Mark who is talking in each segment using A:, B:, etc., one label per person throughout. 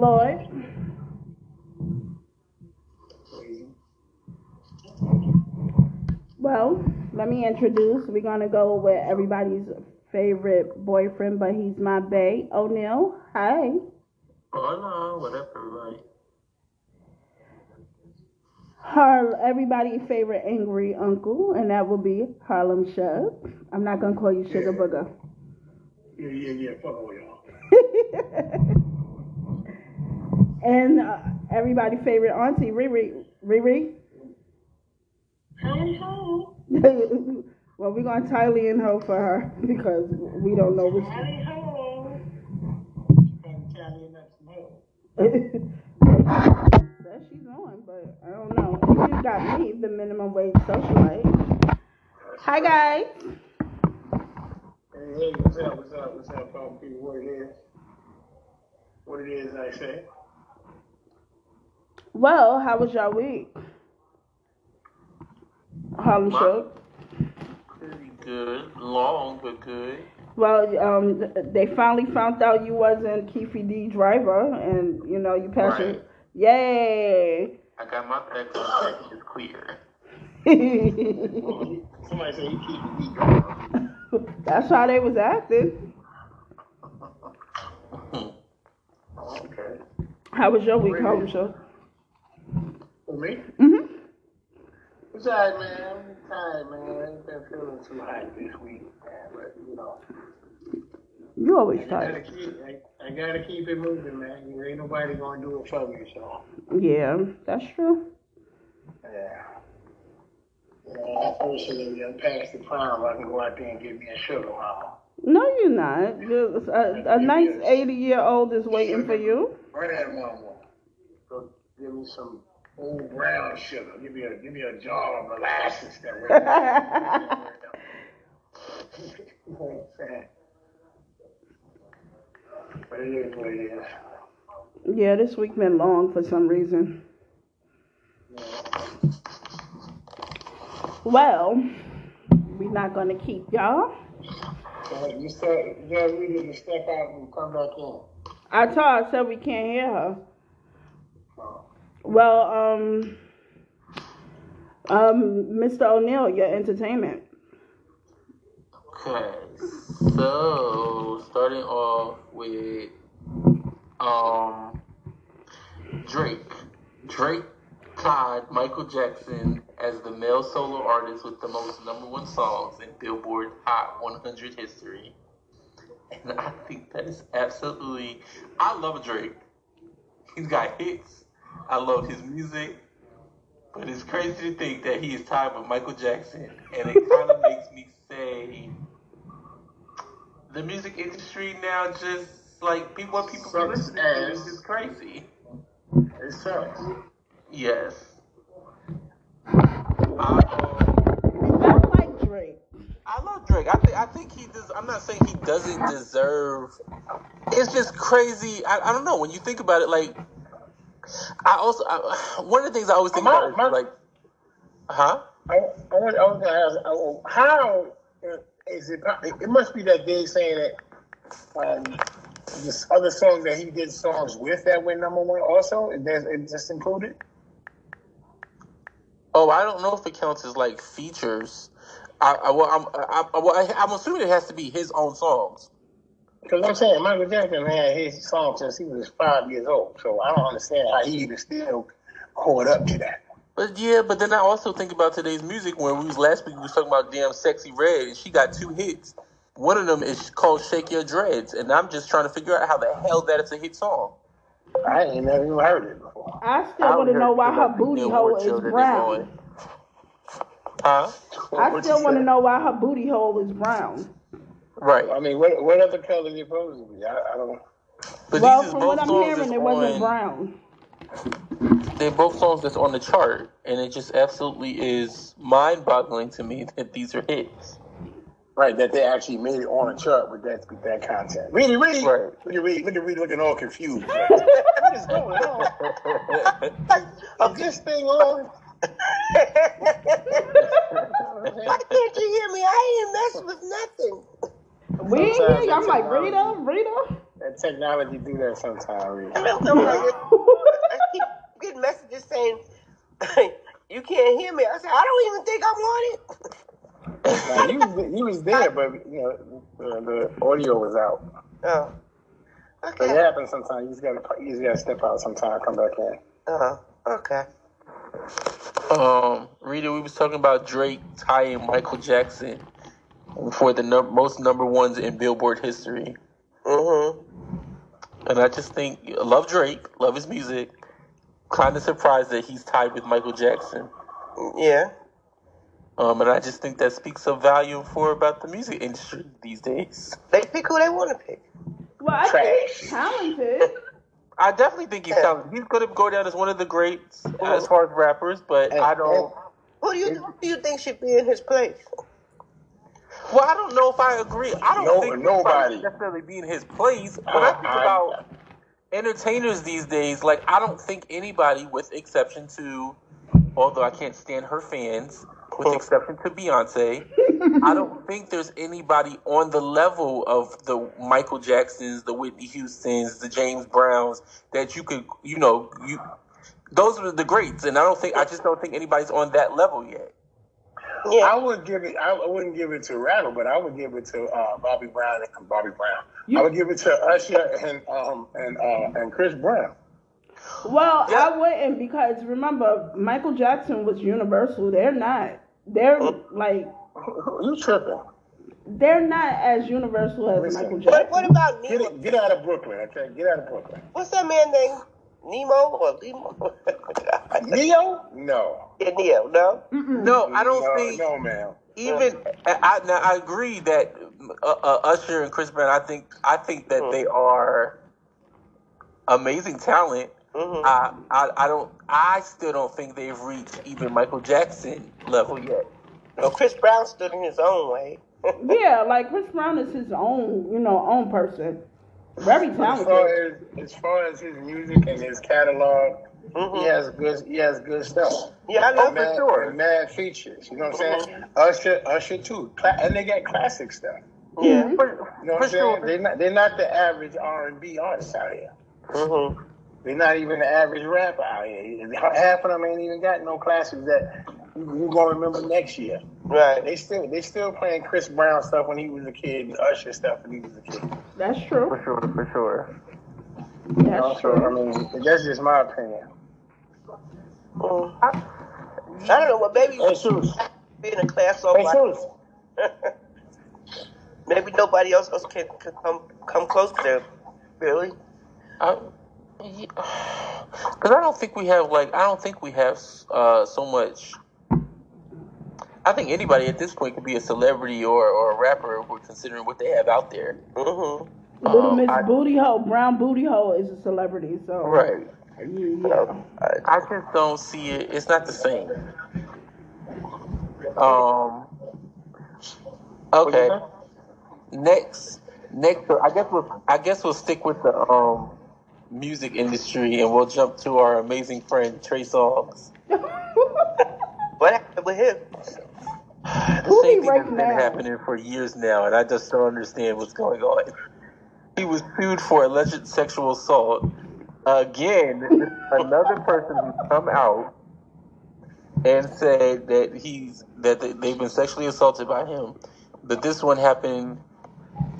A: Lloyd. Well, let me introduce. We're gonna go with everybody's favorite boyfriend, but he's my bae, O'Neal. Hi.
B: Hola, what up, everybody?
A: Har everybody's favorite angry uncle, and that will be Harlem Shug. I'm not gonna call you Sugar Booger.
C: Yeah, yeah, yeah. Fuck all y'all.
A: and uh, everybody's favorite auntie, Riri. Riri.
C: Hey, ho.
A: well, we're gonna Thailand her for her because we don't know which.
C: Hey, ho. Italian nuts.
A: Says she's on, but I don't know. She just got me the minimum wage socialite. Hi guys.
C: Hey, hey, what's up, what's up, what's up, talking people, what it is? What it is, I say.
A: Well, how was your week? Harlem
B: My-
A: Shug.
B: Pretty good. Long, but good.
A: Well, um, they finally found out you wasn't Keefe D driver, and you know you passed
B: Right.
A: it. Yay!
B: I got my background check is clear.
C: Somebody say he keep me going.
A: That's how they was acting.
C: Okay.
A: How was your week,
C: Really?
A: Harlem Shug?
C: For me?
A: Mhm.
C: It's alright, man. I'm tired, man. I ain't been feeling too hot this week, man. But, you know,
A: You always
C: I gotta
A: tired.
C: keep, I, I gotta keep it moving, man. You ain't nobody gonna do it for me, so.
A: Yeah, that's true.
C: Yeah. You know, I personally am past the prime. I can go out there and get me a sugar mama.
A: No, you're not. Just A, a nice 80 year old is waiting for you.
C: Right at mama. Go give me some old brown sugar. Give me a give me a jar of molasses that way. You know what I'm saying? But it is what it is.
A: yeah, this week been long for some reason. Well, we're not gonna keep y'all.
C: You said yeah, we needed to step out and come back in.
A: I told her, I said we can't hear her.
C: Oh.
A: Well, um, um, Mr. O'Neill, your entertainment.
B: Okay, so starting off with um Drake. Drake tied Michael Jackson as the male solo artist with the most number one songs in Billboard Hot 100 history. And I think that is absolutely. I love Drake. He's got hits. I love his music. But it's crazy to think that he is tied with Michael Jackson. And it kind of makes me say the music industry now just like people what people be
C: Sucks
B: listening to is just crazy.
C: It sucks.
B: Yes. I,
A: I like Drake.
B: I love Drake. I think I think he does. I'm not saying he doesn't deserve. It's just crazy. I, I don't know. When you think about it, like I also I, one of the things I always think
C: My-
B: about is
C: my-
B: like, huh?
C: I, I, want, I was gonna ask, uh, how uh, is it? It must be that they saying that um, this other song that he did songs with that went number one. Also, is that it just included?
B: Oh, I don't know if it counts as like features. I, I well, I'm I, I, well, I, I'm assuming it has to be his own songs.
C: Because I'm saying Michael Jackson had his song since he was five years old, so I don't understand how he even still caught up to that.
B: But yeah, but then I also think about today's music. When we was last week, we was talking about damn Sexyy Red, and she got two hits. One of them is called "Shake Your Dreads," and I'm just trying to figure out how the hell that is a hit song.
C: I ain't never even heard it before.
A: I still want to know why her booty hole is brown.
B: Huh?
A: I still want to know why her booty hole is brown.
B: Right.
C: I mean, what what other color is it supposed to be? I, I don't.
B: But
A: well,
B: these is
A: from
B: both
A: what I'm
B: songs
A: hearing, it wasn't
B: on.
A: brown.
B: They're both songs that's on the chart, and it just absolutely is mind-boggling to me that these are hits.
C: Right, that they actually made it on a chart with that with that content. Really, really,
B: Right.
C: look at Reed, look at Reed looking all confused. Like, what is going on? Like, is this thing on? Why can't you hear me? I ain't messing with nothing.
A: We ain't hear you. I'm like,
C: technology.
A: Rita, Rita.
C: That technology do that sometimes.
D: I know somebody- I keep getting messages saying, "You can't hear me." I said, "I don't even think I'm on it."
C: Now, you, was- you was there, but you know the, the audio was out.
D: Oh,
C: So it happens sometimes. You just gotta you just gotta step out sometime, come back in.
D: Uh, huh. okay.
B: Um, Rita, we was talking about Drake tying Michael Jackson for the num- most number ones in Billboard history,
D: Mhm.
B: and I just think love Drake, love his music. Kind of surprised that he's tied with Michael Jackson.
D: Yeah.
B: Um, and I just think that speaks of value for about the music industry these days.
D: They pick who they want to pick.
A: Well, I think he's talented.
B: I definitely think he's talented. He's going to go down as one of the greats as far as rappers, but I don't.
D: Who do you who do you think should be in his place?
B: Well, I don't know if I agree. I don't
C: No-
B: think
C: nobody.
B: necessarily be in his place. When I think about entertainers these days, like I don't think anybody, with exception to, although I can't stand her fans, with exception to Beyonce, I don't think there's anybody on the level of the Michael Jacksons, the Whitney Houstons, the James Browns that you could, you know, you. Those are the greats, and I don't think I just don't think anybody's on that level yet.
C: I would give it. I wouldn't give it to Rattle, but I would give it to uh, Bobby Brown and Bobby Brown.
A: You-
C: I would give it to Usher and um and uh and Chris Brown.
A: Well,
B: Yeah.
A: I wouldn't because remember Michael Jackson was Universal. They're not. They're like
C: You tripping?
A: they're not as universal as
C: Listen.
A: Michael Jackson.
D: what about
C: Get
D: Nemo?
C: it, get out of Brooklyn, okay? Get out of Brooklyn.
D: What's that man name? Nemo or Limo?
C: Ne-Yo? No.
D: Yeah, Ne-Yo. No.
A: Mm-mm.
B: No, I don't
C: no,
B: think.
C: No, man.
B: even I, I, now I agree that uh, uh, Usher and Chris Brown. I think I think that they are amazing talent.
D: Mhm.
B: I, I I don't. I still don't think they've reached even Michael Jackson level yet.
D: No, Chris Brown stood in his own way.
A: Yeah, like Chris Brown is his own, you know, own person. Very
C: As far
A: talented.
C: as as far as his music and his catalog,
D: Mhm.
C: he has good he has good stuff.
D: Yeah, I know
C: And mad,
D: for
C: and mad features. You know what I'm saying? Usher, Usher too, Cla- and they got classic stuff.
D: Yeah.
A: Mhm.
B: For,
C: You know
B: for
C: what I'm saying?
B: sure.
C: They're not they're not the average R and B artist out here.
D: Mm-hmm.
C: They're not even the average rapper out here. Half of them ain't even got no classics that you gonna remember next year.
D: Right.
C: They still they still playing Chris Brown stuff when he was a kid and Usher stuff when he was a kid.
A: That's true.
B: For sure, for sure.
C: You know,
A: That's
C: so I mean that's just my opinion.
D: Mm. I, I don't know. Well, maybe
C: Hey, Shoes.
D: being a class of
C: Hey, Shoes.
D: maybe nobody else, else can, can come come close to them. Really?
B: Because I don't think we have like I don't think we have uh, so much. I think anybody at this point could be a celebrity or, or a rapper. We're considering what they have out there.
D: Mm-hmm.
A: Little
B: Um,
A: Miss
B: I-
A: Booty Hole, Brown Booty Hole is a celebrity, so
B: Right.
A: yeah.
D: I,
B: I just don't see it. It's not the same. Um. Okay. Next, next, I guess we'll, I guess we'll stick with the um music industry, and we'll jump to our amazing friend Trey Songz.
D: what happened with him?
B: The
A: Who
B: same thing has
A: right
B: been happening for years now, and I just don't understand what's going on. He was sued for alleged sexual assault. Again, another person who's come out and said that he's that they- they've been sexually assaulted by him. But this one happened.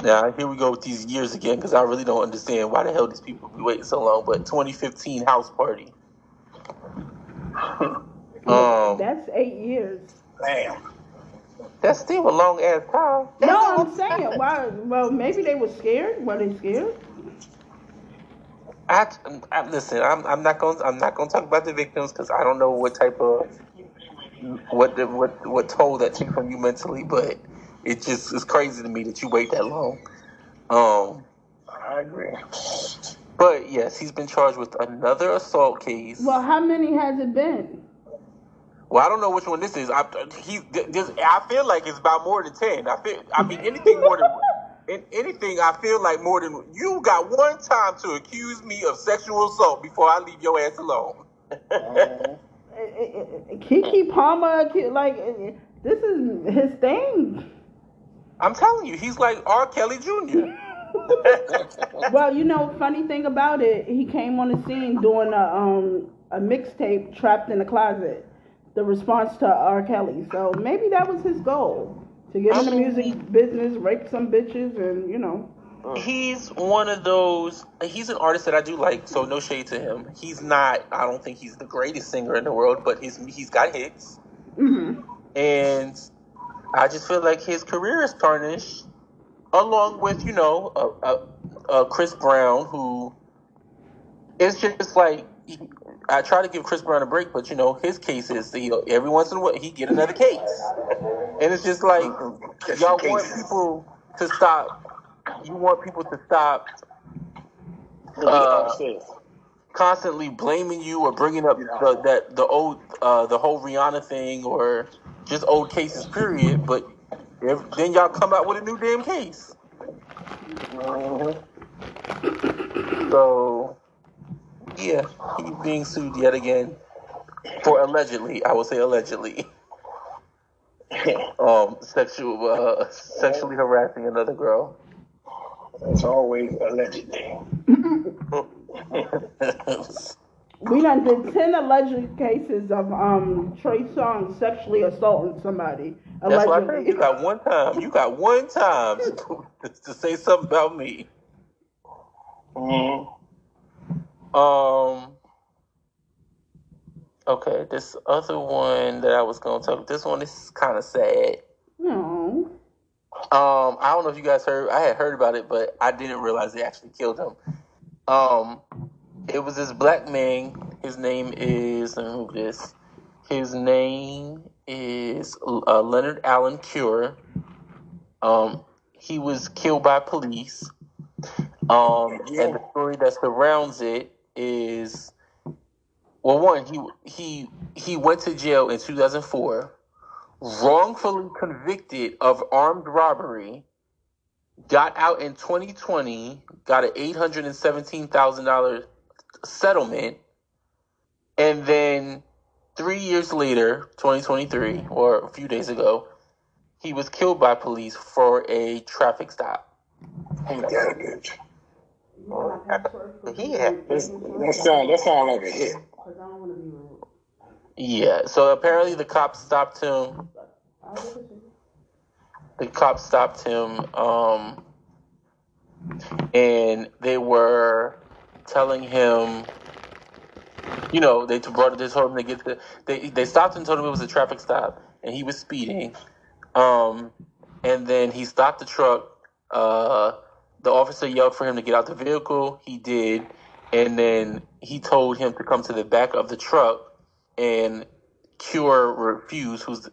B: Now here we go with these years again because I really don't understand why the hell these people be waiting so long. But 2015 house party. Um,
A: That's eight years.
C: Damn.
B: That's still a long ass time.
A: No, I'm saying why? Well, maybe they were scared. Were they scared?
B: I, I listen. I'm, I'm not going. I'm not going to talk about the victims because I don't know what type of what the, what what toll that took from you mentally. But it just is crazy to me that you wait that long. Um,
C: I agree.
B: but yes, he's been charged with another assault case.
A: Well, how many has it been?
B: Well, I don't know which one this is. I he this, I feel like it's about more than ten. I feel. I mean, anything more than. In anything, I feel like more than you got one time to accuse me of sexual assault before I leave your ass alone.
C: Mhm.
A: Keke Palmer, like this is his thing.
B: I'm telling you, he's like R. Kelly Jr.
A: Well, you know, funny thing about it, he came on the scene doing a um a mixtape, "Trapped in the Closet," the response to R. Kelly. So maybe that was his goal to get in the music business, rape some bitches, and you know.
B: He's one of those. He's an artist that I do like, so no shade to him. He's not. I don't think he's the greatest singer in the world, but he's he's got hits,
A: hmm
B: and I just feel like his career is tarnished, along with you know, uh, uh, uh, Chris Brown, who it's just like I try to give Chris Brown a break, but you know, his case is you know, every once in a while he get another case, and it's just like y'all want people to stop. You want people to stop uh, constantly blaming you or bringing up the, that the old uh, the whole Rihanna thing or just old cases period. But if, then y'all come out with a new damn case. So yeah, he's being sued yet again for allegedly. I will say allegedly. Um, sexual, uh, sexually harassing another girl.
C: It's always allegedly.
A: We done did ten alleged cases of um Trey Songz sexually assaulting somebody.
B: That's why I said
A: Allegedly.
B: you got one time. You got one time to, to say something about me.
C: Mhm.
B: Um. Okay, this other one that I was gonna talk. This one is kind of sad.
A: No.
B: Um, I don't know if you guys heard. I had heard about it, but I didn't realize they actually killed him. Um, it was this black man. His name is let me move this. His name is uh, Leonard Allen Cure. Um, he was killed by police. Um, and the story that surrounds it is, well, one he he he went to jail in 2004, wrongfully convicted of armed robbery, got out in 2020, got an eight hundred and seventeen thousand dollars settlement, and then three years later, 2023, mm-hmm. or a few days ago, he was killed by police for a traffic stop.
C: Ain't that a bitch?
D: Yeah.
C: That's, that sound that sound like a hit.
B: Yeah, so apparently the cops stopped him. The cops stopped him, um, and they were telling him, you know, they brought they told him to get the they they stopped and told him it was a traffic stop, and he was speeding, um, and then he stopped the truck. Uh, the officer yelled for him to get out the vehicle. He did, and then he told him to come to the back of the truck, and Cure refused. Who's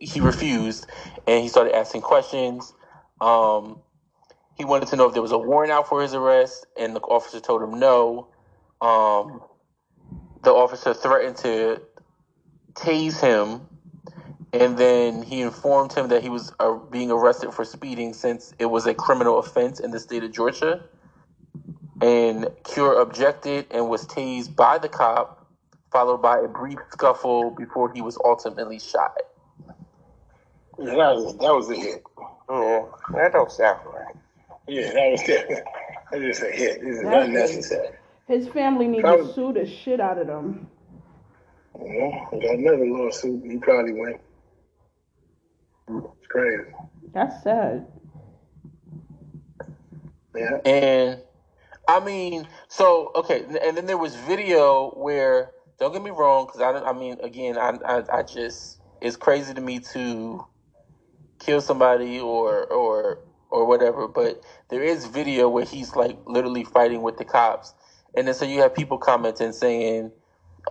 B: he refused, and he started asking questions. Um, he wanted to know if there was a warrant out for his arrest, and the officer told him no. Um, the officer threatened to tase him, and then he informed him that he was uh, being arrested for speeding since it was a criminal offense in the state of Georgia. And Cure objected and was tased by the cop, followed by a brief scuffle before he was ultimately shot.
C: Yeah, that was that was a hit.
D: Yeah, that don't sound right.
C: Yeah, that was that. That is a hit. This is
A: That's
C: unnecessary.
A: His family needs
C: That
A: to sue the shit out of them.
C: Yeah, got another lawsuit. He probably went. It's crazy.
A: That's sad.
C: Yeah.
B: And I mean, so okay, and then there was video where don't get me wrong, because I, don't- I mean, again, I, I, I just it's crazy to me to kill somebody or or or whatever, but there is video where he's like literally fighting with the cops, and then so you have people commenting saying,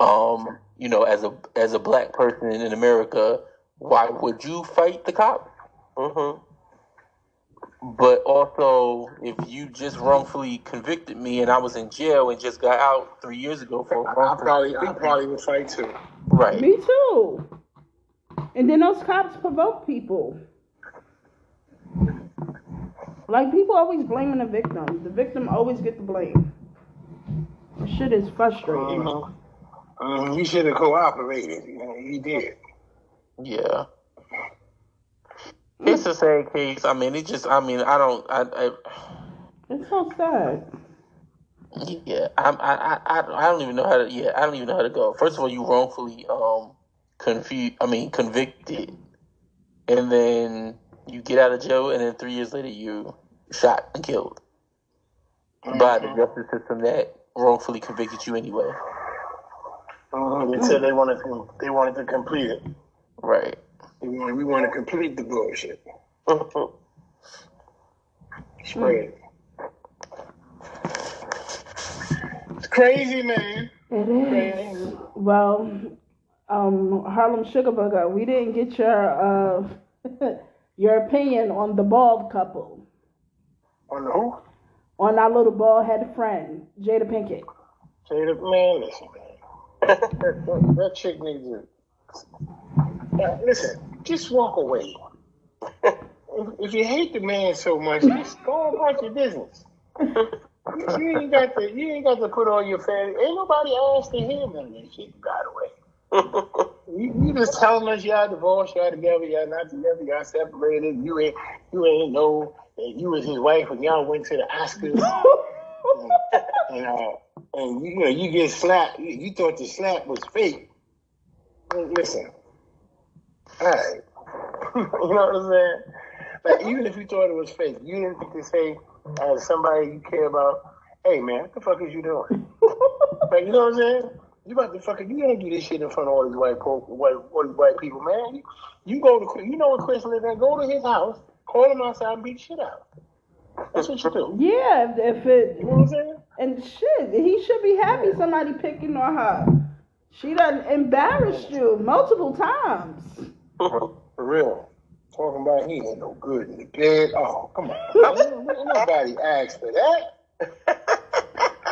B: um, you know, as a as a black person in America, why would you fight the cop?
D: Mm-hmm.
B: But also, if you just wrongfully convicted me and I was in jail and just got out three years ago for
C: I, I
B: wrongful
C: probably I probably would fight too.
B: right?
A: Me too. And then those cops provoke people. Like people always blaming the victim. The victim always get the blame. This shit is frustrating.
C: Mm-hmm. Um, he should have cooperated. You know, he did.
B: Yeah. It's the same case. I mean, it just. I mean, I don't. I. I
A: It's so sad.
B: Yeah, I'm, I, I, I don't even know how to. Yeah, I don't even know how to go. First of all, you wrongfully um confused. I mean, convicted, and then you get out of jail, and then three years later you shot and killed by the justice system that wrongfully convicted you anyway.
C: Uh, they said they wanted to, they wanted to complete it.
B: Right.
C: We want, we want to complete the bullshit. Spread it. It's crazy, man.
A: It is.
C: Crazy.
A: Well, um, Harlem Sugar Booger, we didn't get your uh your opinion on the bald couple,
C: On the who?
A: on our little bald headed friend, Jada Pinkett.
C: Jada, man, listen, man. that, that, that chick needs to. Listen, just walk away. if, you hate the man so much, just go about your business. You, you ain't got to. You ain't got to put all your family. Ain't nobody asked to hear none of that shit. You got away. You, you just telling us y'all divorced, y'all together, y'all not together, y'all separated. You ain't. You ain't know that you was his wife when y'all went to the Oscars. and uh, and you know you get slapped. You, you thought the slap was fake. Listen, right, you know what I'm saying? Like even if you thought it was fake, you didn't think to say as somebody you care about, hey man, what the fuck is you doing? like you know what I'm saying? You about to fucking you don't do this shit in front of all these white folk, white all these white people, man. You, you go to you know where Chris lives at, go to his house, call him outside and beat shit out. That's what you do.
A: Yeah, if, if it
C: You know what I'm saying?
A: and shit, he should be happy somebody picking on her. She done embarrassed you multiple times.
C: For real. Talking about he ain't no good in the bed. Oh, come on. Ain't Nobody asked for that.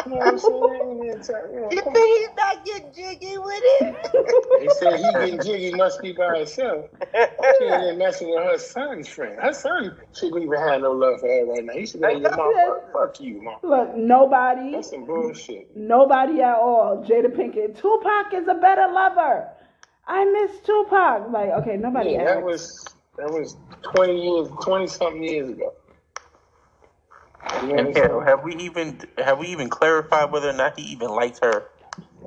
C: You know what I'm saying? You know,
D: You think he's not getting jiggy with it?
C: They said he getting jiggy must be by herself. She ain't even messing with her son's friend. Her son shouldn't even have no love for her right now. He should be like, your mom, fuck, fuck you, mom.
A: Look, nobody,
C: That's some bullshit.
A: nobody at all. Jada Pinkett, Tupac is a better lover. I miss Tupac. Like, okay, nobody
C: Yeah,
A: asked.
C: that was that was twenty years, twenty something years ago. You know
B: And have we even have we even clarified whether or not he even liked her?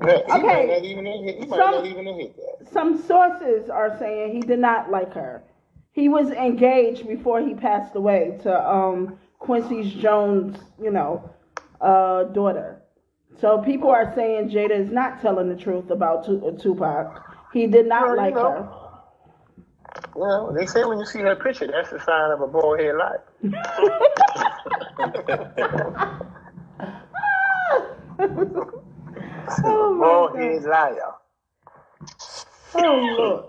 C: Yeah, he
A: Okay.
C: might not even hit, he might
A: Some-
C: not even that.
A: Some sources are saying he did not like her. He was engaged before he passed away to um, Quincy Jones, you know, uh, daughter. So people are saying Jada is not telling the truth about Tu- uh, Tupac. He did not
C: Well, you
A: like
C: know.
A: her.
C: Well, they say when you see that picture, that's the sign of a bald head life.
A: oh my
C: bald
A: God.
C: head liar.
A: Oh Lord.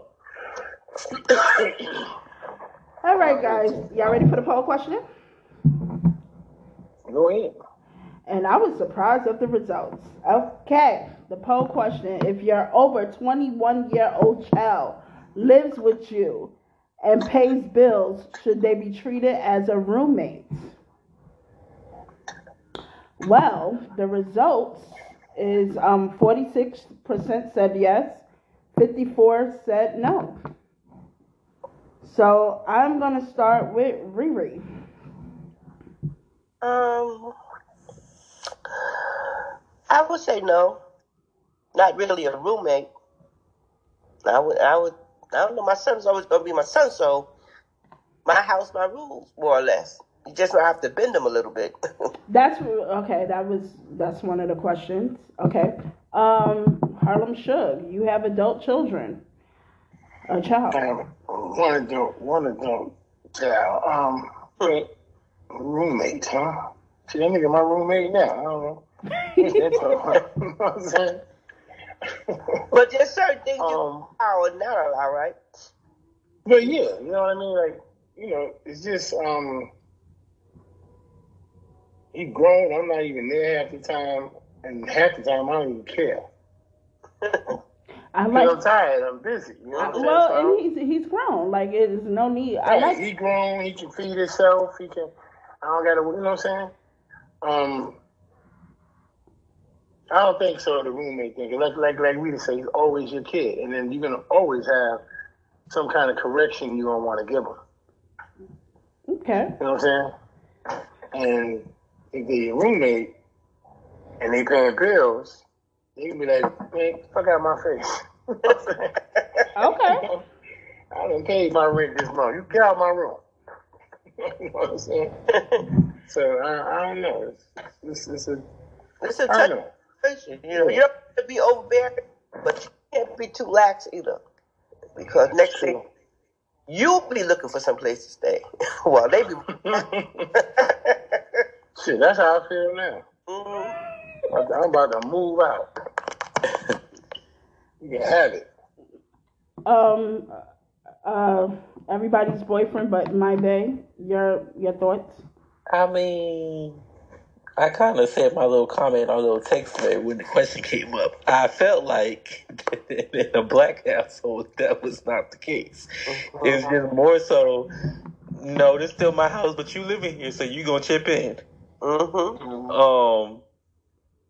A: All right, guys. Y'all ready for the poll question?
C: Go ahead.
A: And I was surprised of the results. Okay, the poll question: If your over 21 year old child lives with you and pays bills, should they be treated as a roommate? Well, the results is um 46% said yes, 54 said no. So I'm gonna start with Riri.
D: Um, I would say no. Not really a roommate. I would, I would, I don't know. My son's always gonna be my son, so my house, my rules, more or less. You just might have to bend them a little bit.
A: That's okay. That was that's one of the questions. Okay. Um, Harlem Shug, you have adult children. A child.
C: I have one adult, one adult child. Um, roommate, huh? See, that nigga my roommate now. I don't know. What's that? You know what I'm
D: but there's certain things you
C: um,
D: allow and not allow, right?
C: but yeah, you know what I mean? Like, you know, it's just um, he grown. I'm not even there half the time, and half the time I don't even care.
A: I
C: Because
A: like.
C: I'm tired. I'm busy. You know what I'm saying?
A: Well,
C: So-
A: and he's he's grown. Like it is no need. I like.
C: he grown. He can feed himself. He can. I don't gotta. You know what I'm saying? Um, I don't think so. The roommate thing, like like like we say, he's always your kid, and then you're gonna always have some kind of correction you're gonna want to give him.
A: Okay.
C: You know what I'm saying? And if they your roommate and they paying bills, they can be like, man, fuck out my face.
A: Okay.
C: I done paid my rent this month. You get out my room. you know what I'm saying? So I, I don't know. It's, it's, it's a,
D: It's a
C: I
D: touch
C: don't know.
D: situation. You know, you don't have to be overbearing, but you can't be too lax either. Because next thing you'll be looking for some place to stay. well, they be.
C: Shit, that's how I feel now.
D: Mhm.
C: I'm about to move out. You can have it.
A: Um, uh, everybody's boyfriend, but my bae. Your your thoughts?
B: I mean, I kind of said my little comment on little text thread when the question came up. I felt like in a black household that was not the case. It's just more so. No, this still my house, but you live in here, so you gonna chip in.
D: Mhm.
B: Um,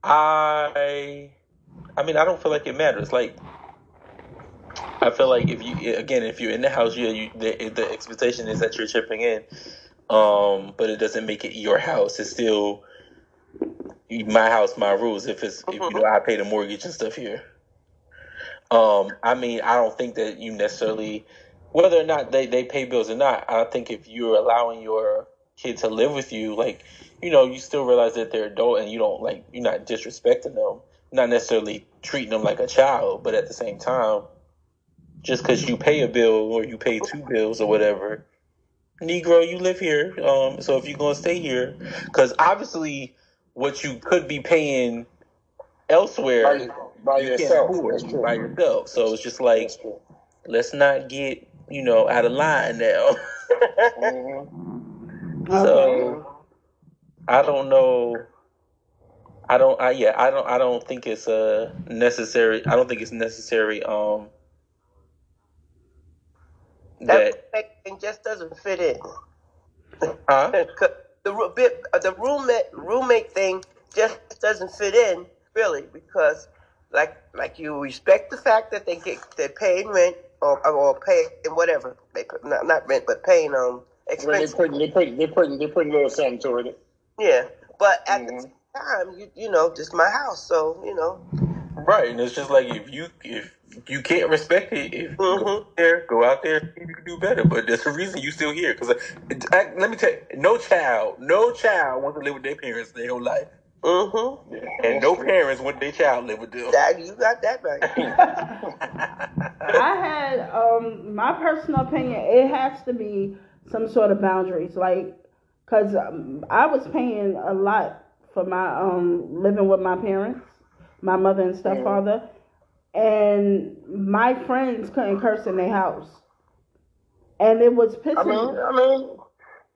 B: I, I mean, I don't feel like it matters. Like, I feel like if you, again, if you're in the house, yeah, you, the, the expectation is that you're chipping in. Um, but it doesn't make it your house. It's still my house, my rules. If it's, if you know, I pay the mortgage and stuff here. Um, I mean, I don't think that you necessarily, whether or not they, they pay bills or not, I think if you're allowing your kid to live with you, like, you know, you still realize that they're adult and you don't like, you're not disrespecting them, not necessarily treating them like a child, but at the same time, just because you pay a bill or you pay two bills or whatever, Negro, you live here. Um, so if you're gonna stay here, because obviously, what you could be paying elsewhere,
C: By, by
B: you can't
C: yourself.
B: afford
C: true.
B: by yourself. So it's just like, let's not get you know out of line now.
C: Mhm.
B: so I don't know. I don't. I yeah. I don't. I don't think it's uh necessary. I don't think it's necessary. Um. That
D: That thing just doesn't fit in.
B: huh?
D: the roo- bit- uh, the roommate roommate thing just doesn't fit in really because like like you respect the fact that they get they're paying rent or or paying whatever they put not, not rent but paying um
C: Well, they
D: expenses
C: putting they putting they putting they putting a little something toward it.
D: yeah but at the
C: Mhm.
D: same time you you know this is my house so you know
B: Right, and it's just like if you if you can't respect it, if you go
D: Mhm.
B: out there, go out there, you can do better. But there's a reason you still here. Because let me tell you, no child, no child wants to live with their parents their whole life,
D: mm-hmm
B: and no parents want their child live with them.
D: that you got that right
A: I had um my personal opinion. It has to be some sort of boundaries, like, cause um, I was paying a lot for my um living with my parents, my mother and stepfather, and my friends couldn't curse in their house, and it was pissing.
C: I mean, I mean,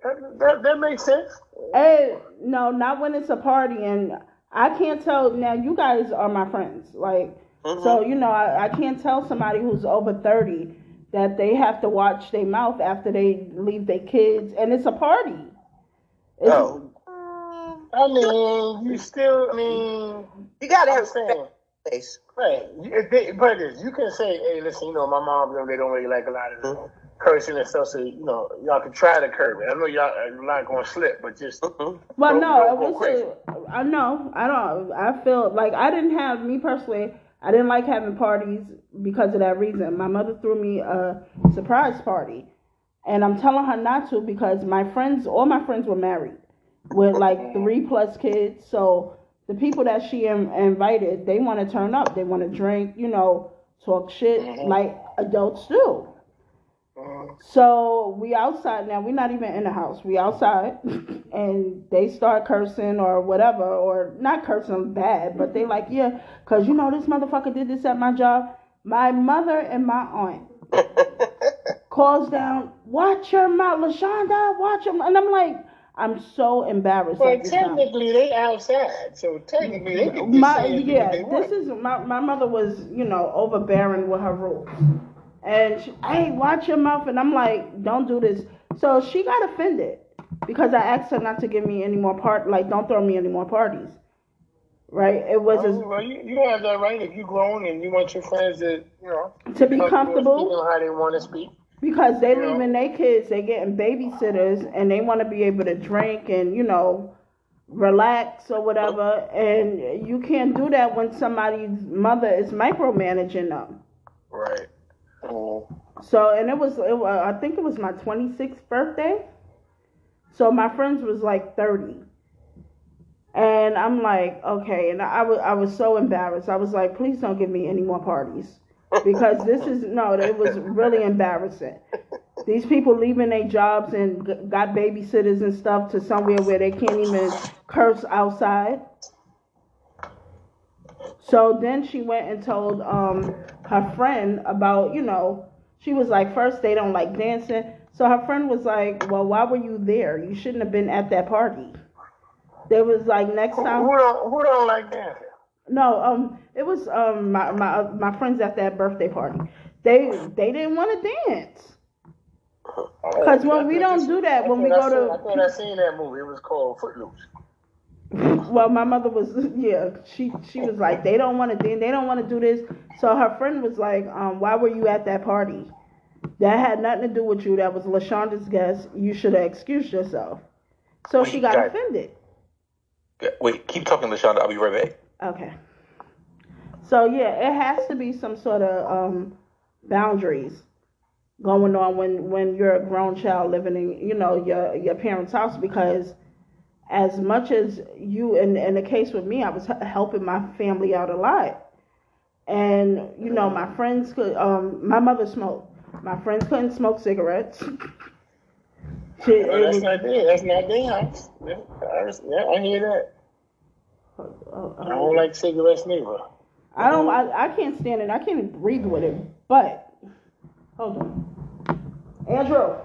C: that, that, that makes sense.
A: And no, not when it's a party, and I can't tell. Now you guys are my friends, like. Mm-hmm. So you know, I, I can't tell somebody who's over thirty that they have to watch their mouth after they leave their kids, and it's a party. It's,
D: oh
C: I mean, you still, I mean,
D: you gotta have respect
C: saying,
D: place
C: right? You, they, but it is, you can say, hey, listen, you know, my mom, them, they don't really like a lot of the mm-hmm. cursing and stuff, so you know, y'all can try to curb it. I know y'all uh, are not going to slip, but just
D: Mhm.
A: well,
C: Don't-
A: no,
C: don't go
A: was.
C: crazy.
A: A, I know. I don't. I feel like I didn't have me personally. I didn't like having parties because of that reason. My mother threw me a surprise party, and I'm telling her not to because my friends, all my friends were married with like mm-hmm. three plus kids. So the people that she in, invited, they want to turn up. They want to drink, you know, talk shit
C: Mhm.
A: like adults do.
C: uh,
A: So we outside now. We're not even in the house. We outside, and they start cursing or whatever, or not cursing bad, but they like, yeah, cause you know this motherfucker did this at my job. My mother and my aunt calls down, watch your mouth, Lashaunda, watch mouth. And I'm like, I'm so embarrassed. Well,
C: technically they outside, so technically they can be
A: my
C: saying and do
A: yeah,
C: what they want.
A: this is my my mother was you know overbearing with her rules, and she, hey, watch your mouth, and I'm like, don't do this. So she got offended because I asked her not to give me any more part, like don't throw me any more parties. Right? It was
C: Well, well, you, you have that right if you grown and you want your friends to, you know,
A: to be comfortable
C: on how they want to speak.
A: Because they
C: Yeah.
A: leaving their kids, they getting babysitters, and they want to be able to drink and you know relax or whatever. And you can't do that when somebody's mother is micromanaging them.
B: Right.
C: Mm.
A: So, and it was, it was, I think it was my 26th birthday. So my friends was like 30. And I'm like, okay. And I was, I was so embarrassed. I was like, please don't give me any more parties. Because this is, no, it was really embarrassing. These people leaving their jobs and g- got babysitters and stuff to somewhere where they can't even curse outside. So then she went and told um, her friend about, you know, she was like, first they don't like dancing. So her friend was like, well, why were you there? You shouldn't have been at that party. There was like, next
C: Who,
A: time.
C: who don't who don't like dancing?
A: No, um, it was um my my my friends at that birthday party. They they didn't want to dance. Because when we don't do that, when we go
C: seen- I
A: to
C: thought I seen that movie. It was called Footloose.
A: well, my mother was yeah. She she was like they don't want to dance. They don't want to do this. So her friend was like, um, why were you at that party? That had nothing to do with you. That was Lashaunda's guest. You should have excused yourself. So she got offended.
B: Wait, keep talking, Lashaunda. I'll be right back.
A: Okay. So yeah, it has to be some sort of um, boundaries going on when when you're a grown child living in you know your your parents' house because as much as you in in the case with me, I was helping my family out a lot, and you know my friends could um my mother smoked. My friends couldn't smoke cigarettes. She,
C: that's not. That's not their house. Yeah, I hear that.
A: Uh,
C: I don't like cigarettes neither.
A: I don't. I, I can't stand it. I can't even breathe with it. But hold on, Andrew.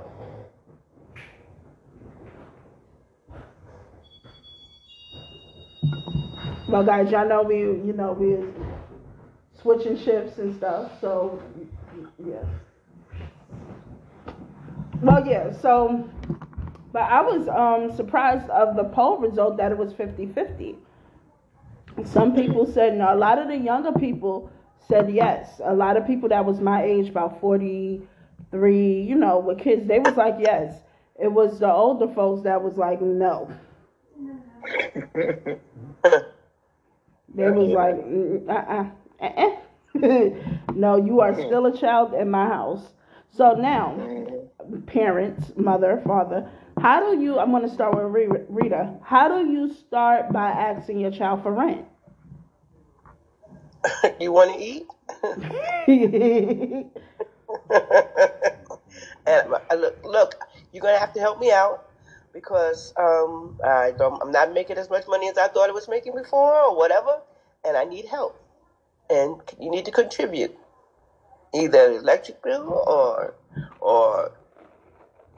A: Well, guys, y'all know we, you know, we switching shifts and stuff. So, yeah. Well, yeah. So, but I was um surprised of the poll result that it was 50-50. Some people said no. A lot of the younger people said yes. A lot of people that was my age, about 43, you know, with kids, they was like yes. It was the older folks that was like no. They was like, uh-uh, uh-uh. no, you are mm-hmm. still a child in my house. So now, parents, mother, father, how do you, I'm going to start with Rita. How do you start by asking your child for rent?
D: you want to eat? and uh, look, look, you're gonna have to help me out because um, I don't, I'm not making as much money as I thought I was making before, or whatever, and I need help. And you need to contribute, either electric bill or, or,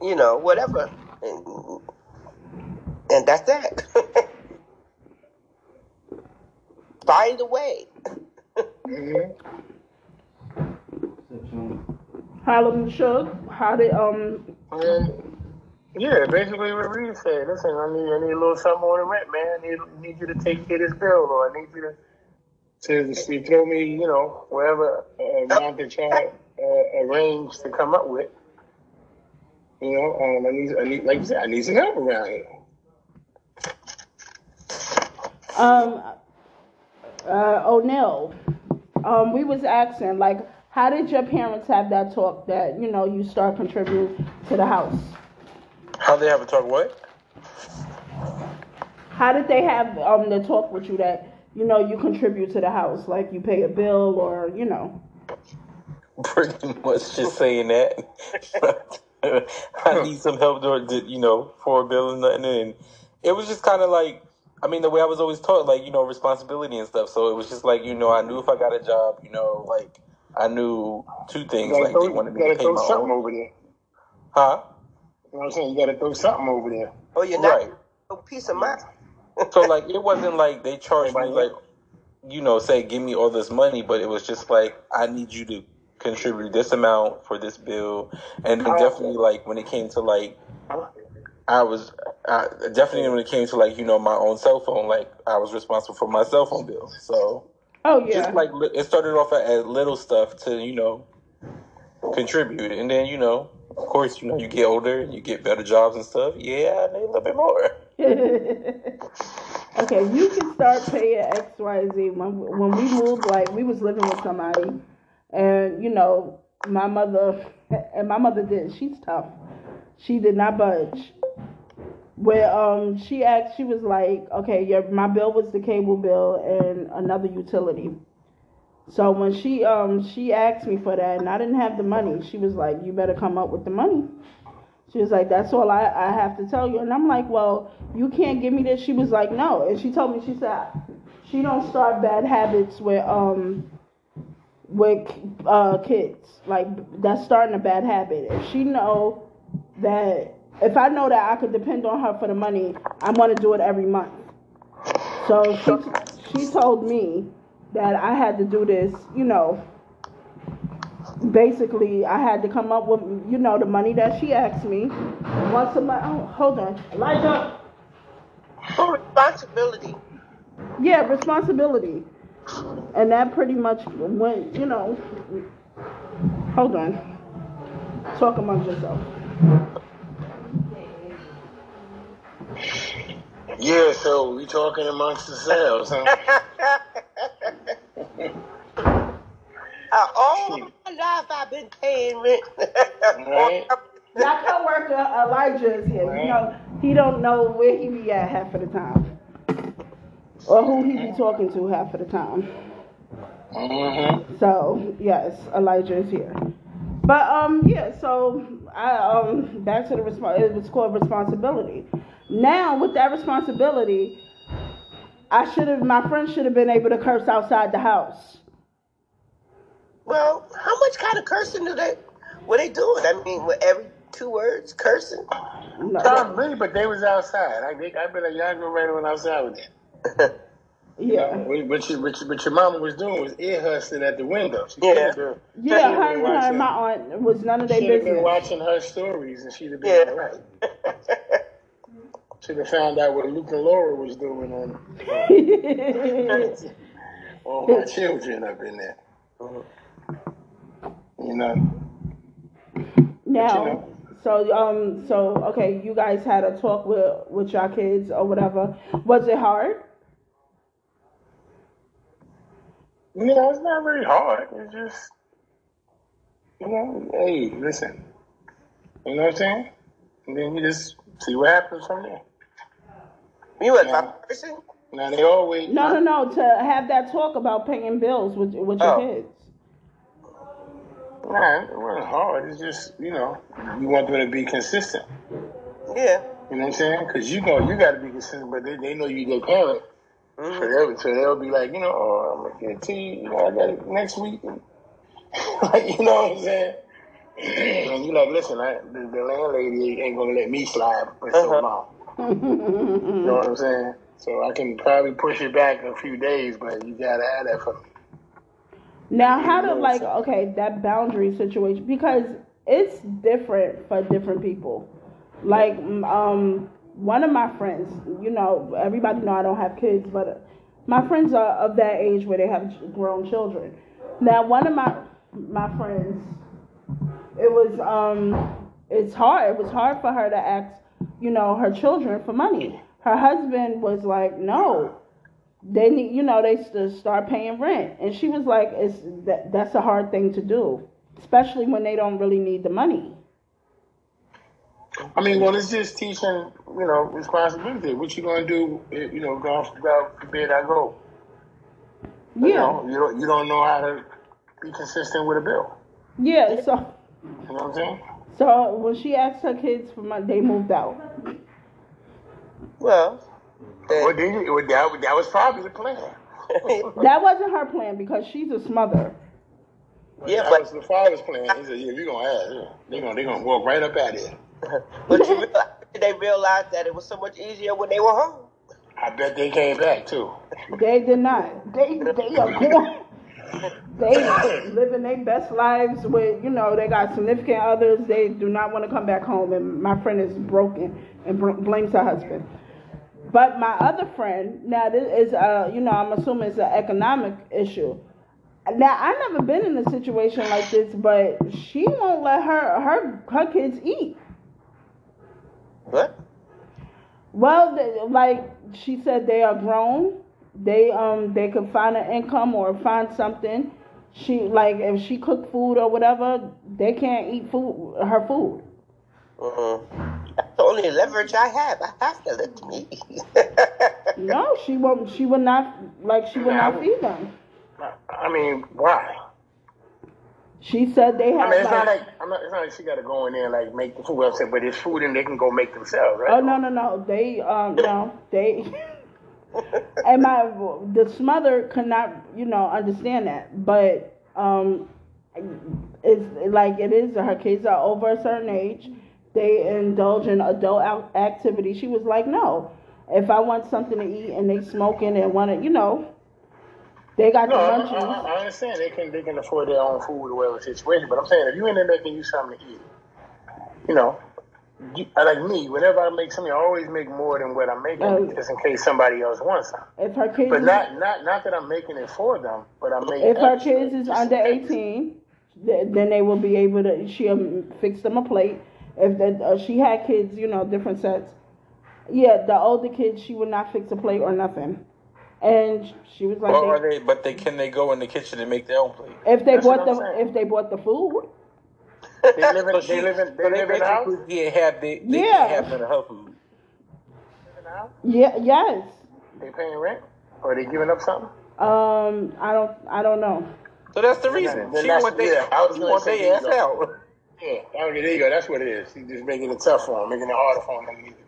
D: you know, whatever. And, and that's that. Find a way.
A: Harlem Shug, how did, um,
C: And yeah, basically what Reed said. Listen, I need I need a little something on the rent, man. I need, need you to take care of this bill, or I need you to to, to throw me, you know, whatever uh, amount that y'all uh, arrange to come up with. You know, um, I need I need like you said, I need some help around here.
A: um, uh, O'Neill, um, we was asking, like, how did your parents have that talk that, you know, you start contributing to the house?
B: How they have a talk? What?
A: How did they have um the talk with you that you know you contribute to the house, like you pay a bill or you know?
B: Pretty much just saying that. I need some help, or you know, for a bill and nothing. And it was just kind of like, I mean, the way I was always taught, like you know, responsibility and stuff. So it was just like, you know, I knew if I got a job, you know, like I knew two things, like
C: throw,
B: they
C: you
B: wanted me
C: gotta
B: to pay
C: throw
B: my
C: something
B: own.
C: over there.
B: Huh?
C: You know what I'm saying? You gotta throw something over there.
D: Oh, you're not
B: Right.
D: a piece of mind.
B: So like, it wasn't like they charged me
C: Everybody
B: like, you know, say give me all this money, but it was just like I need you to contribute this amount for this bill, and then definitely like when it came to like I was I, definitely when it came to like you know my own cell phone, like I was responsible for my cell phone bill. So
A: Oh yeah.
B: just like it started off as little stuff to you know contribute, and then you know of course you know you get older, and you get better jobs and stuff. Yeah, I need a little bit more.
A: okay, you can start paying X, Y, Z. When when we moved, like we was living with somebody, and you know, my mother and my mother did. She's tough. She did not budge. Where um she asked, she was like, okay, your my bill was the cable bill and another utility. So when she um she asked me for that and I didn't have the money, she was like, you better come up with the money. She was like, that's all I, I have to tell you. And I'm like, well, you can't give me this. She was like, no. And she told me, she said, she don't start bad habits with um with uh kids. Like that's starting a bad habit. If she know that if I know that I could depend on her for the money, I'm gonna do it every month. So she she told me that I had to do this, you know, basically I had to come up with, you know, the money that she asked me. Once a month, oh, hold on. Elijah.
D: For responsibility.
A: Yeah, responsibility. And that pretty much went, you know, hold on. Talk amongst yourself.
C: Yeah, so we talking amongst ourselves, huh?
D: Uh, all my life I've been paying rent.
C: Right.
A: That coworker Elijah is here. You know, he don't know where he be at half of the time. Or who he be talking to half of the time.
C: Mm-hmm.
A: So yes, Elijah is here. But um yeah, so I um back to the response it was called responsibility. Now with that responsibility, I should have my friend should have been able to curse outside the house.
D: well, how much kind of cursing do they? What they doing? I mean, with every two words, cursing.
A: No.
C: Not me, but they was outside. I think I bet a young girl right when outside with them.
A: Yeah.
C: What, what, your, what, your, what your mama was doing was ear hustling at the window. She
D: Yeah.
C: could've been-
A: Yeah,
C: should've
A: her
C: been
A: and her and
C: watching-
A: my aunt was none of their
C: She'd have been
A: business.
C: watching her stories and she'd have been
D: Yeah.
C: all right. Should have found out what Luke and Laura was doing on all my children up in there. You know,
A: Now,
C: you know.
A: so um, so okay, you guys had a talk with with your kids or whatever. Was it hard?
C: you know, it's not very hard. It's just, you know, hey, listen. You know what I'm saying? And then you just see what happens from there.
D: You was
C: Yeah.
D: my person?
C: Now they always
A: No, no, no. To have that talk about paying bills with with your
D: Oh.
A: kids.
C: Nah, it wasn't hard. It's just, you know, you want them to be consistent.
D: Yeah.
C: You know what I'm saying? Because you go, you got to be consistent, but they, they know you their parent. So
D: Mhm.
C: they'll, so they'll be like, you know, oh, I'm gonna get tea. You know, I got it next week. like, you know what I'm saying? and you like, listen, I, the, the landlady ain't gonna let me slide for so
D: Uh-huh.
C: long. You know what I'm saying? So I can probably push it back a few days, but you gotta have that for me.
A: Now, how to like okay that boundary situation because it's different for different people. Like um, one of my friends, you know, everybody know I don't have kids, but my friends are of that age where they have grown children. Now, one of my my friends, it was um, it's hard. It was hard for her to ask, you know, her children for money. Her husband was like, no, they need you know they start paying rent and she was like it's that that's a hard thing to do especially when they don't really need the money
C: I mean, well, it's just teaching, you know, responsibility. What you gonna do, if, you know, God, God forbid I go. You
A: yeah
C: know, you don't, you don't know how to be consistent with a bill.
A: yeah so
C: You know what I'm saying?
A: So when she asked her kids for money they moved out
D: Well,
C: Well, did you, well, that, that was probably the plan.
A: that wasn't her plan because she's a smother
D: yeah,
C: that
D: but
C: was the father's plan. He said, "Yeah, we gonna ask. Yeah. They gonna they gonna walk right up at it."
D: but you realize, they realized that it was so much easier when they were home.
C: I bet they came back too.
A: they did not they they are going they living their best lives with you know they got significant others they do not want to come back home and my friend is broken and blames her husband But my other friend, now this is uh, you know, I'm assuming it's an economic issue. Now I've never been in a situation like this, but she won't let her her her kids eat.
D: What?
A: Well, they, like she said, they are grown. They um they could find an income or find something. She like if she cook food or whatever, they can't eat food her food.
D: Mm-hmm. That's the only leverage I have. I have to let me.
A: No, she won't. She would not like. She would not feed them.
C: I mean, why?
A: She said they
C: have.
A: I
C: mean, it's not
A: like.
C: like I'm not, it's not like she got to go in there and like make the food. Well, said, but it's food and they can go make themselves, right?
A: Oh no no no! They um no they. And my the smother could not you know understand that, but um, it's like it is. Her kids are over a certain age. They indulge in adult activity. She was like, no. If I want something to eat and they smoking and want to, you know, they got
C: No,
A: the
C: I. I, I understand they can they can afford their own food or whatever situation, but I'm saying if you in there making you something to eat, you know, you, like me, whenever I make something, I always make more than what I'm making,
A: Oh.
C: just in case somebody else wants some.
A: if her kids,
C: But not not not that I'm making it for them, but I'm making.
A: if her
C: extra,
A: kids is under eighteen, th- then they will be able to. She'll fix them a plate. If the, uh, she had kids, you know, different sets. Yeah, the older kids, she would not fix a plate or nothing. And she was like,
B: Or
A: they-
B: are they? But they can they go in the kitchen and make their own plate?
A: if they
C: That's
A: bought the if they bought the food,
C: They live in
B: So
C: they
B: she-
C: live in
B: so
C: they live in the house.
B: basically can't have they, they
A: Yeah.
B: can't have none of her food.
A: yeah, yes.
C: They paying rent or they giving up something?
A: Um, I don't, I don't know.
B: So that's the
C: Then
B: reason.
C: that- then
B: she
C: that's-
B: want they,
C: yeah, I was
B: she
C: gonna
B: want
C: say
B: their ass
C: there
B: out.
C: Yeah, okay, there you go. That's what it is. She's just making it tough for them, making it harder for them than it needs to be.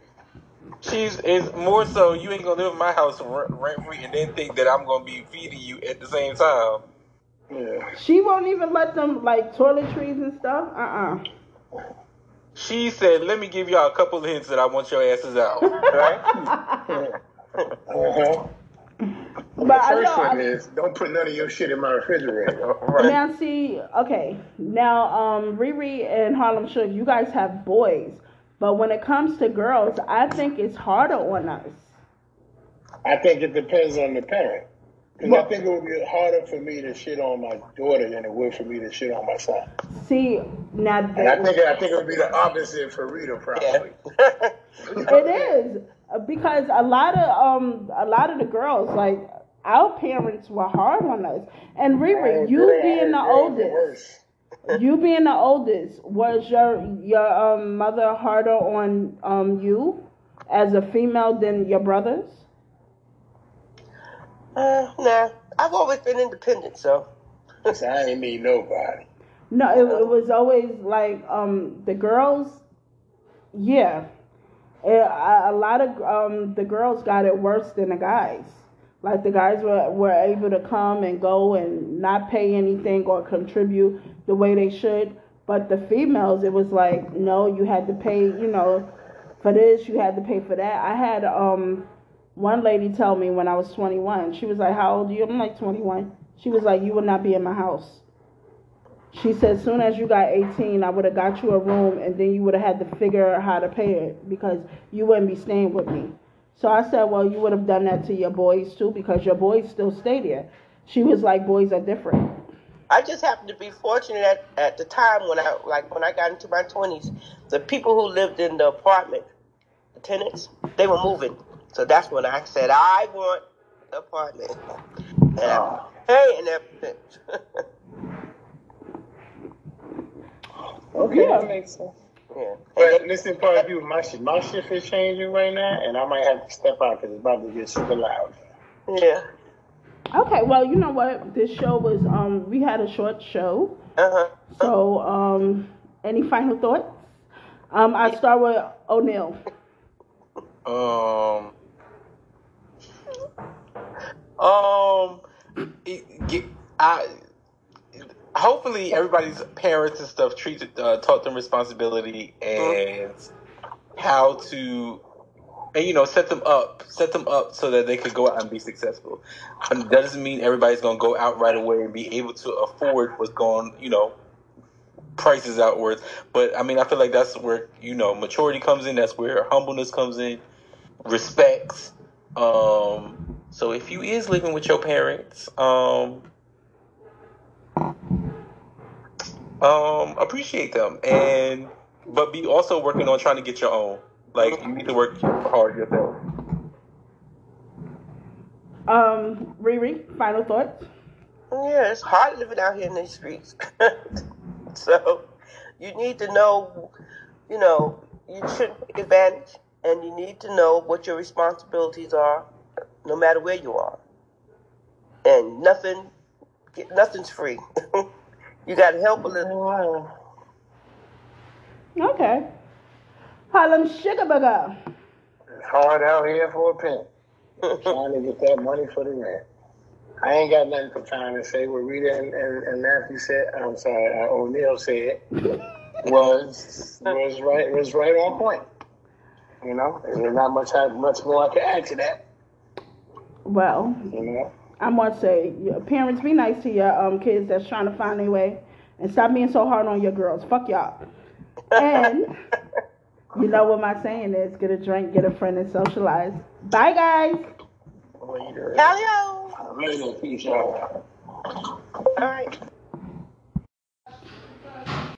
B: She's is more so you ain't gonna live in my house rent free and then think that I'm gonna be feeding you at the same time.
C: Yeah.
A: She won't even let them like toiletries and stuff. Uh uh
B: She said, "Let me give y'all a couple of hints that I want your asses out." Right?
C: Uh-huh.
A: But
C: the first
A: know.
C: one
A: I,
C: is don't put none of your shit in my refrigerator.
B: right.
A: now see, okay. Now, um, Riri and Harlem Shug, you guys have boys, but when it comes to girls, I think it's harder on us.
C: I think it depends on the parent. Because I think it would be harder for me to shit on my daughter than it would for me to shit on my son.
A: See, now
C: And I think I think it would be the opposite for Rita probably.
A: It is because a lot of um a lot of the girls like our parents were hard on us. And Riri, you being the oldest, you being the oldest, was your your um mother harder on um you as a female than your brothers?
D: Uh, nah, I've always been independent, so.
C: So I ain't need nobody.
A: No, it, it was always like um the girls. Yeah, a, a lot of um the girls got it worse than the guys. Like the guys were were able to come and go and not pay anything or contribute the way they should, but the females it was like no, you had to pay. You know, for this you had to pay for that. I had um one lady tell me when I was 21. She was like, "How old are you?" I'm like 21. She was like, "You would not be in my house." She said, soon as you got 18, I would have got you a room and then you would have had to figure out how to pay it because you wouldn't be staying with me. So I said, well, you would have done that to your boys too because your boys still stay there. She was like, boys are different.
D: I just happened to be fortunate at, at the time when I like when I got into my twenties, the people who lived in the apartment, the tenants, they were moving. So that's when I said I want the apartment. And I'm paying everything.
C: Okay,
A: Yeah.
C: that makes sense.
D: yeah.
C: But listen, part of you, my shit, my shift is changing right now, and I might have to step out because it's about to get super loud.
D: Yeah.
A: Okay, well, you know what? This show was, um, we had a short show.
D: Uh huh.
A: So, um, any final thoughts? Um, I start with O'Neill.
B: Um. Um. it- get- I. Hopefully, everybody's parents and stuff treated uh, taught them responsibility and how to, and you know, set them up, set them up so that they could go out and be successful. But that doesn't mean everybody's gonna go out right away and be able to afford what's going, you know, prices outwards. But I mean, I feel like that's where you know maturity comes in. That's where humbleness comes in, respects. Um, so if you is living with your parents, um, um, appreciate them and but be also working on trying to get your own.
E: Like you need to work hard yourself.
A: Um, Riri, final thoughts.
D: Yeah, it's hard living out here in these streets. so you need to know, you know, you shouldn't take advantage, and you need to know what your responsibilities are, no matter where you are. And nothing, nothing's free. you got to help a little.
A: Okay. Harlem Sugar Bugger.
C: It's hard out here for a penny. trying to get that money for the rent. I ain't got nothing for trying to say. What Rita and, and, and Matthew said, I'm sorry, uh, O'Neill said, was was right was right on point. You know, there's not much much more I can add to that.
A: Well,
C: You know,
A: I'm gonna say, your parents, be nice to your um kids that's trying to find their way, and stop being so hard on your girls. Fuck y'all. And you know what my saying is: get a drink, get a friend, and socialize. Bye, guys.
C: later.
D: Hello.
C: Later, peace out.
D: All right.